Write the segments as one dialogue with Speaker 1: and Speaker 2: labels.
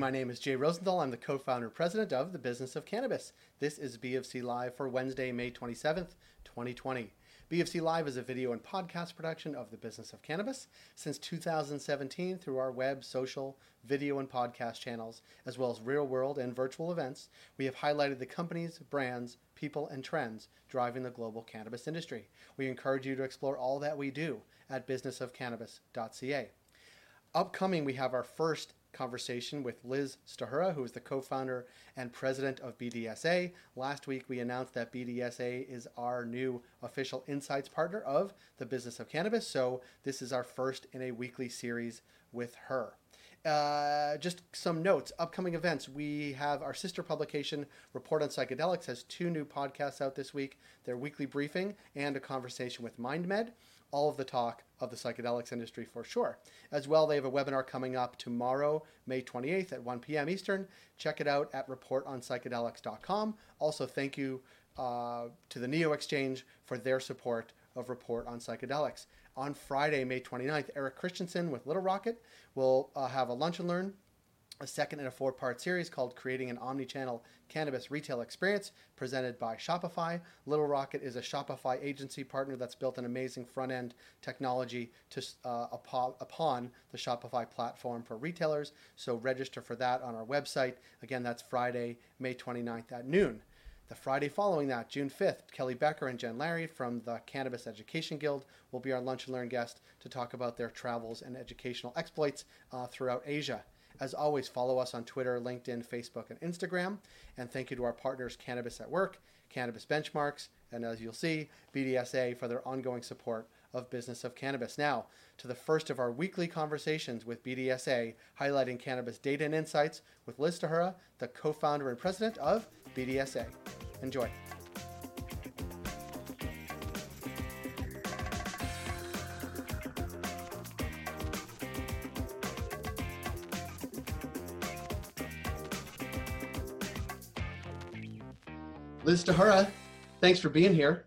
Speaker 1: my name is Jay Rosenthal. I'm the co founder and president of the Business of Cannabis. This is BofC Live for Wednesday, May 27th, 2020. BofC Live is a video and podcast production of the business of cannabis. Since 2017, through our web, social, video, and podcast channels, as well as real world and virtual events, we have highlighted the companies, brands, people, and trends driving the global cannabis industry. We encourage you to explore all that we do at businessofcannabis.ca. Upcoming, we have our first conversation with Liz Stahura, who is the co founder and president of BDSA. Last week, we announced that BDSA is our new official insights partner of the business of cannabis. So, this is our first in a weekly series with her. Uh, just some notes upcoming events we have our sister publication report on psychedelics has two new podcasts out this week their weekly briefing and a conversation with mindmed all of the talk of the psychedelics industry for sure. As well, they have a webinar coming up tomorrow, May 28th at 1 p.m. Eastern. Check it out at reportonpsychedelics.com. Also, thank you uh, to the Neo Exchange for their support of Report on Psychedelics. On Friday, May 29th, Eric Christensen with Little Rocket will uh, have a lunch and learn a second in a four part series called Creating an Omnichannel Cannabis Retail Experience, presented by Shopify. Little Rocket is a Shopify agency partner that's built an amazing front end technology to, uh, upon, the Shopify platform for retailers. So register for that on our website. Again, that's Friday, May 29th at noon. The Friday following that, June 5th, Kelly Becker and Jen Larry from the Cannabis Education Guild will be our Lunch and Learn guest to talk about their travels and educational exploits uh, throughout Asia. As always, follow us on Twitter, LinkedIn, Facebook, and Instagram. And thank you to our partners, Cannabis at Work, Cannabis Benchmarks, and as you'll see, BDSA for their ongoing support of business of cannabis. Now, to the first of our weekly conversations with BDSA, highlighting cannabis data and insights with Liz Stahura, the co founder and president of BDSA. Enjoy. Liz Stahura, thanks for being here.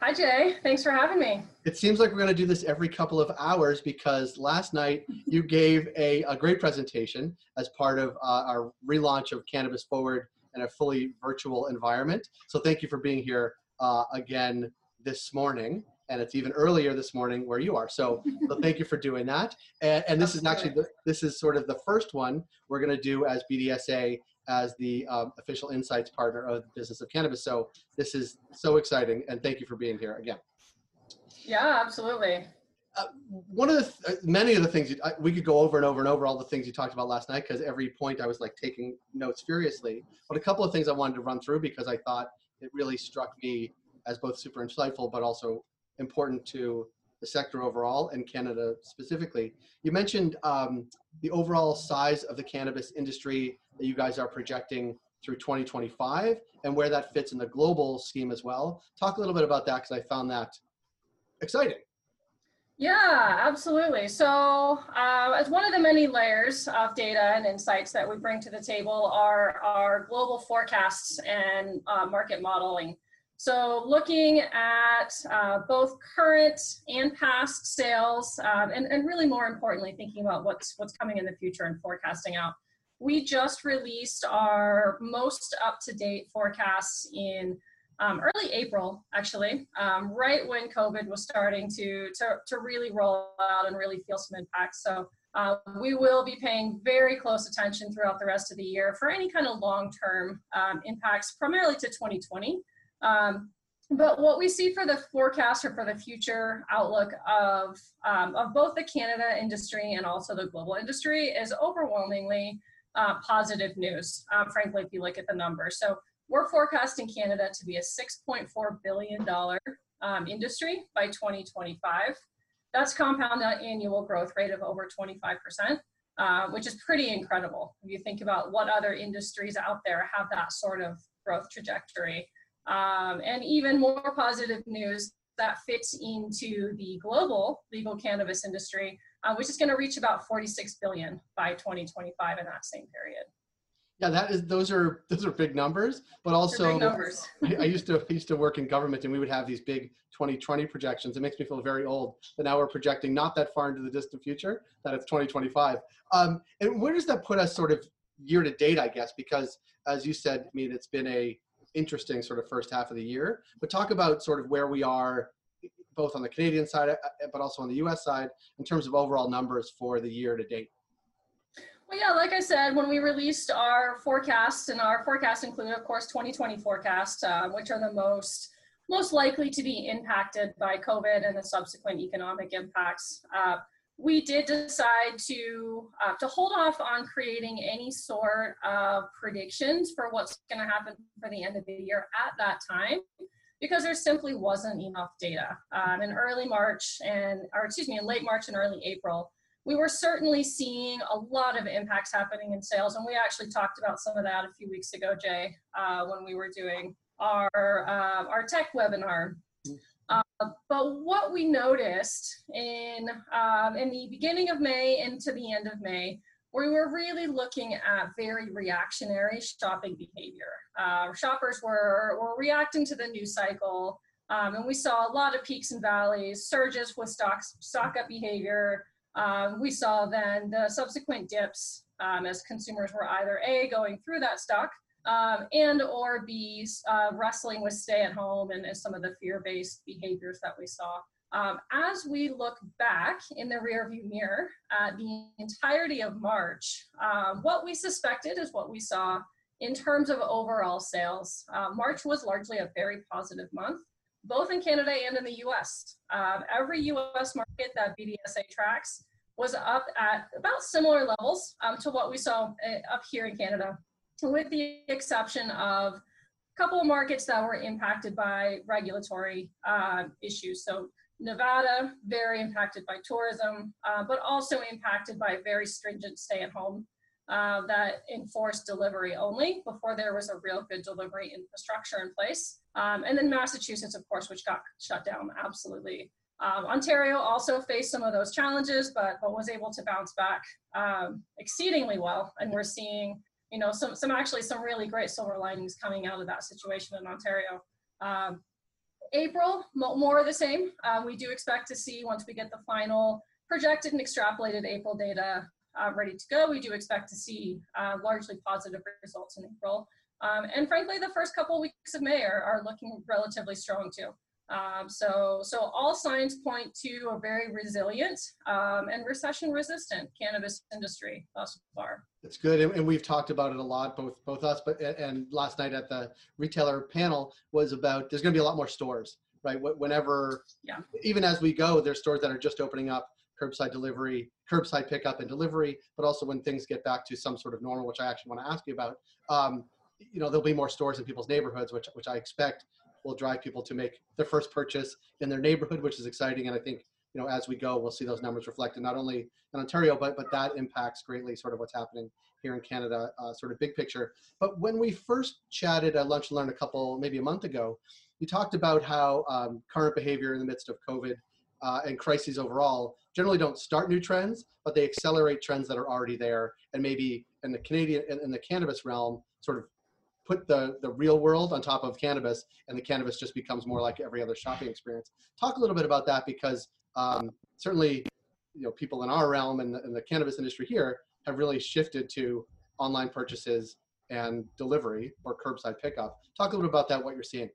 Speaker 2: Hi, Jay. Thanks for having me.
Speaker 1: It seems like we're going to do this every couple of hours because last night you gave a, a great presentation as part of uh, our relaunch of Cannabis Forward in a fully virtual environment. So thank you for being here uh, again this morning. And it's even earlier this morning where you are. So, so thank you for doing that. And, and this is actually the, this is sort of the first one we're going to do as BDSA as the um, official insights partner of the business of cannabis. So this is so exciting, and thank you for being here again.
Speaker 2: Yeah, absolutely.
Speaker 1: Uh, one of the th- uh, many of the things you, I, we could go over and over and over all the things you talked about last night because every point I was like taking notes furiously. But a couple of things I wanted to run through because I thought it really struck me as both super insightful but also important to the sector overall and Canada specifically. You mentioned um, the overall size of the cannabis industry that you guys are projecting through 2025 and where that fits in the global scheme as well. Talk a little bit about that because I found that exciting.
Speaker 2: Yeah, absolutely. So, uh, as one of the many layers of data and insights that we bring to the table are our global forecasts and uh, market modeling. So, looking at uh, both current and past sales, um, and, and really more importantly, thinking about what's what's coming in the future and forecasting out we just released our most up to date forecasts in um, early April, actually, um, right when COVID was starting to, to, to really roll out and really feel some impact. So uh, we will be paying very close attention throughout the rest of the year for any kind of long term um, impacts, primarily to 2020. Um, but what we see for the forecast or for the future outlook of, um, of both the Canada industry and also the global industry is overwhelmingly uh, positive news, um, frankly, if you look at the numbers. So we're forecasting Canada to be a $6.4 billion um, industry by 2025. That's compound annual growth rate of over 25%, uh, which is pretty incredible. If you think about what other industries out there have that sort of growth trajectory. Um, and even more positive news that fits into the global legal cannabis industry uh, which is going to reach about 46 billion by 2025 in that same period.
Speaker 1: Yeah, that is those are those are big numbers, but also
Speaker 2: big numbers.
Speaker 1: I, I, used to I used to work in government, and we would have these big 2020 projections. It makes me feel very old that now we're projecting not that far into the distant future that it's 2025. Um, and where does that put us, sort of year to date, I guess, because as you said, I mean, it's been a interesting sort of first half of the year. But talk about sort of where we are, both on the Canadian side, uh, but also on the U.S. side, in terms of overall numbers for the year to date.
Speaker 2: Well, yeah, like I said, when we released our forecasts, and our forecasts include, of course, 2020 forecasts, uh, which are the most most likely to be impacted by COVID and the subsequent economic impacts. Uh, we did decide to uh, to hold off on creating any sort of predictions for what's going to happen for the end of the year at that time because there simply wasn't enough data. Um, in early march and or excuse me in late march and early april we were certainly seeing a lot of impacts happening in sales and we actually talked about some of that a few weeks ago jay uh, when we were doing our uh, our tech webinar uh, but what we noticed in um, in the beginning of May into the end of May, we were really looking at very reactionary shopping behavior. Uh, shoppers were, were reacting to the news cycle, um, and we saw a lot of peaks and valleys, surges with stock, stock up behavior. Um, we saw then the subsequent dips um, as consumers were either A, going through that stock, um, and or be uh, wrestling with stay at home and, and some of the fear-based behaviors that we saw. Um, as we look back in the rearview mirror at the entirety of March, uh, what we suspected is what we saw in terms of overall sales. Uh, March was largely a very positive month, both in Canada and in the US. Um, every US market that BDSA tracks was up at about similar levels um, to what we saw uh, up here in Canada with the exception of a couple of markets that were impacted by regulatory uh, issues. So Nevada, very impacted by tourism, uh, but also impacted by very stringent stay-at-home uh, that enforced delivery only before there was a real good delivery infrastructure in place. Um, and then Massachusetts, of course, which got shut down absolutely. Um, Ontario also faced some of those challenges, but, but was able to bounce back um, exceedingly well. And we're seeing you know, some, some actually some really great silver linings coming out of that situation in Ontario. Um, April, more of the same. Uh, we do expect to see once we get the final projected and extrapolated April data uh, ready to go, we do expect to see uh, largely positive results in April. Um, and frankly, the first couple weeks of May are, are looking relatively strong too. Um, so, so all signs point to a very resilient um, and recession-resistant cannabis industry thus far.
Speaker 1: It's good, and, and, we've talked about it a lot, both both us, but and last night at the retailer panel was about there's going to be a lot more stores, right? Whenever,
Speaker 2: yeah.
Speaker 1: even as we go, there's stores that are just opening up curbside delivery, curbside pickup and delivery, but also when things get back to some sort of normal, which I actually want to ask you about. Um, you know, there'll be more stores in people's neighborhoods, which which I expect will drive people to make their first purchase in their neighborhood, which is exciting. And I think you know as we go, we'll see those numbers reflected not only in Ontario, but but that impacts greatly sort of what's happening here in Canada, uh, sort of big picture. But when we first chatted at Lunch and Learn a couple, maybe a month ago, you talked about how um, current behavior in the midst of COVID uh, and crises overall generally don't start new trends, but they accelerate trends that are already there, and maybe in the Canadian in the cannabis realm, sort of put the, the real world on top of cannabis and the cannabis just becomes more like every other shopping experience. Talk a little bit about that because um, certainly you know people in our realm and the, and the cannabis industry here have really shifted to online purchases and delivery or curbside pickup. Talk a little bit about that, what you're seeing.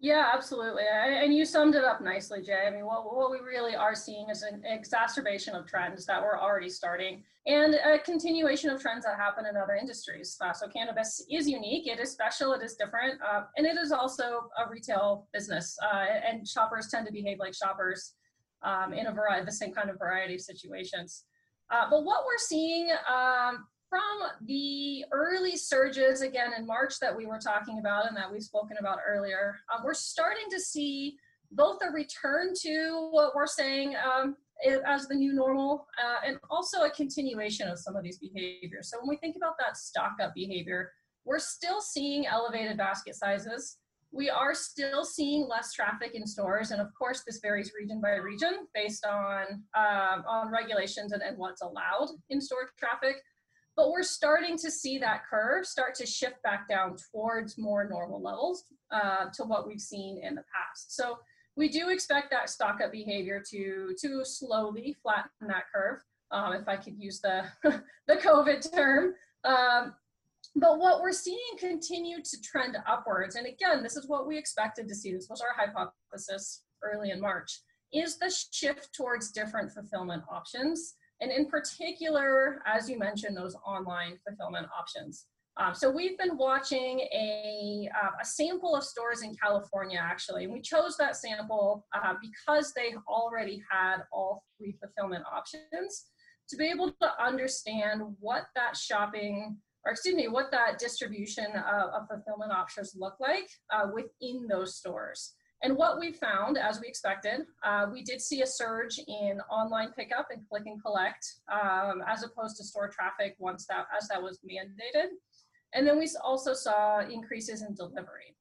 Speaker 2: Yeah, absolutely. And you summed it up nicely, Jay. I mean, what, what we really are seeing is an exacerbation of trends that were already starting and a continuation of trends that happen in other industries. Uh, so cannabis is unique, it is special, it is different, uh, and it is also a retail business. Uh, and shoppers tend to behave like shoppers um, in a variety, the same kind of variety of situations. Uh, but what we're seeing um, from the early surges again in March that we were talking about and that we've spoken about earlier, uh, we're starting to see both a return to what we're saying um, as the new normal uh, and also a continuation of some of these behaviors. So when we think about that stock up behavior, we're still seeing elevated basket sizes. We are still seeing less traffic in stores, and of course, this varies region by region based on uh, on regulations and, and what's allowed in store traffic. But we're starting to see that curve start to shift back down towards more normal levels uh, to what we've seen in the past. So we do expect that stock up behavior to, to slowly flatten that curve, um, if I could use the, the COVID term. Um, but what we're seeing continue to trend upwards, and again, this is what we expected to see. This was our hypothesis early in March, is the shift towards different fulfillment options. And in particular, as you mentioned, those online fulfillment options. Um, so we've been watching a, uh, a sample of stores in California, actually, and we chose that sample uh, because they already had all three fulfillment options to be able to understand what that shopping, or excuse me, what that distribution of, of fulfillment options look like uh, within those stores. And what we found, as we expected, uh, we did see a surge in online pickup and click and collect, um, as opposed to store traffic once that as that was mandated. And then we also saw increases in delivery.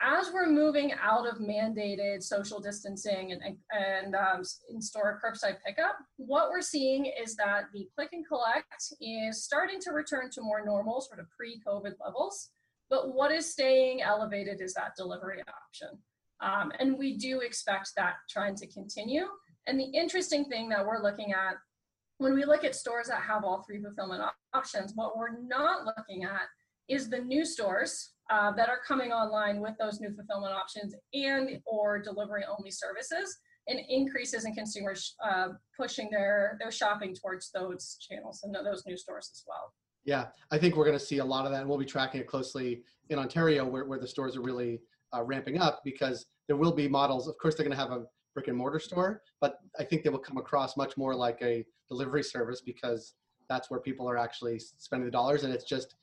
Speaker 2: As we're moving out of mandated social distancing and, and um, in-store curbside pickup, what we're seeing is that the click and collect is starting to return to more normal sort of pre-COVID levels. But what is staying elevated is that delivery option. Um, and we do expect that trend to continue. And the interesting thing that we're looking at when we look at stores that have all three fulfillment options, what we're not looking at is the new stores uh, that are coming online with those new fulfillment options and or delivery only services and increases in consumers uh, pushing their their shopping towards those channels and those new stores as well.
Speaker 1: Yeah, I think we're going to see a lot of that, and we'll be tracking it closely in Ontario, where, where the stores are really uh, ramping up because there will be models. Of course, they're going to have a brick and mortar store, but I think they will come across much more like a delivery service because that's where people are actually spending the dollars, and it's just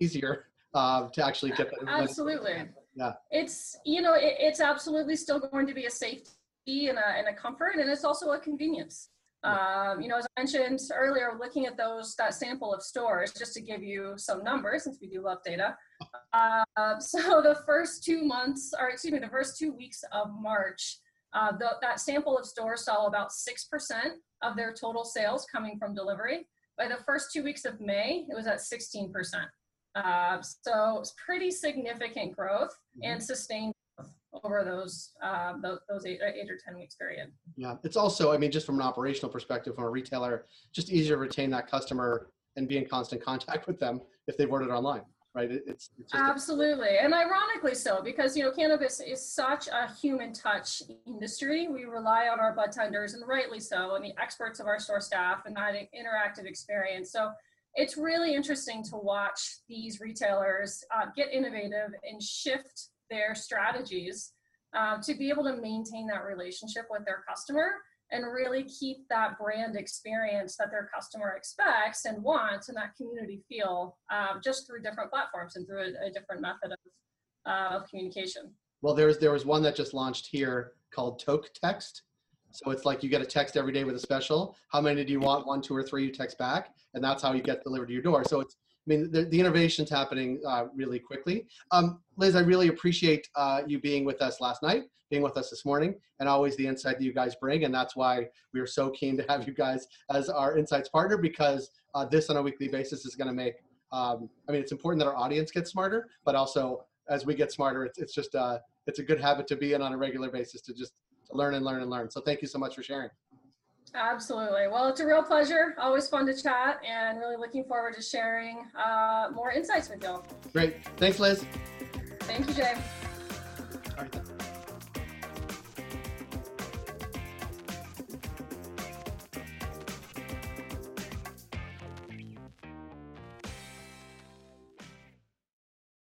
Speaker 1: easier uh, to actually get that.
Speaker 2: Absolutely.
Speaker 1: Yeah.
Speaker 2: It's you know it, it's absolutely still going to be a safety and a, and a comfort, and it's also a convenience. Um, you know, as I mentioned earlier, looking at those that sample of stores, just to give you some numbers, since we do love data. Uh, so the first two months, or excuse me, the first two weeks of March, uh, the, that sample of stores saw about 6% of their total sales coming from delivery. By the first two weeks of May, it was at 16%. Uh, so it's pretty significant growth mm-hmm. and sustained over those, uh, those, those eight, eight or 10 weeks period.
Speaker 1: Yeah, it's also, I mean, just from an operational perspective, from a retailer, just easier to retain that customer and be in constant contact with them if they've ordered online right? It's,
Speaker 2: it's absolutely, and ironically so, because you know cannabis is such a human touch industry. We rely on our bud tenders, and rightly so, and the experts of our store staff, and that interactive experience. So it's really interesting to watch these retailers uh, get innovative and shift their strategies uh, to be able to maintain that relationship with their customer and really keep that brand experience that their customer expects and wants and that community feel um, just through different platforms and through a, a different method of, uh, of communication.
Speaker 1: Well, there's there was one that just launched here called Toke Text. So it's like you get a text every day with a special. How many do you want? One, two, or three? You text back, and that's how you get delivered to your door. So it's mean, the, the innovation's happening uh, really quickly. Um, Liz, I really appreciate uh, you being with us last night, being with us this morning, and always the insight that you guys bring. And that's why we are so keen to have you guys as our insights partner because uh, this on a weekly basis is going to make. Um, I mean, it's important that our audience gets smarter, but also as we get smarter, it's, it's just uh, it's a good habit to be in on a regular basis to just learn and learn and learn. So thank you so much for sharing.
Speaker 2: Absolutely. Well, it's a real pleasure. Always fun to chat and really looking forward to sharing uh, more insights with y'all.
Speaker 1: Great. Thanks, Liz.
Speaker 2: Thank you, Jay.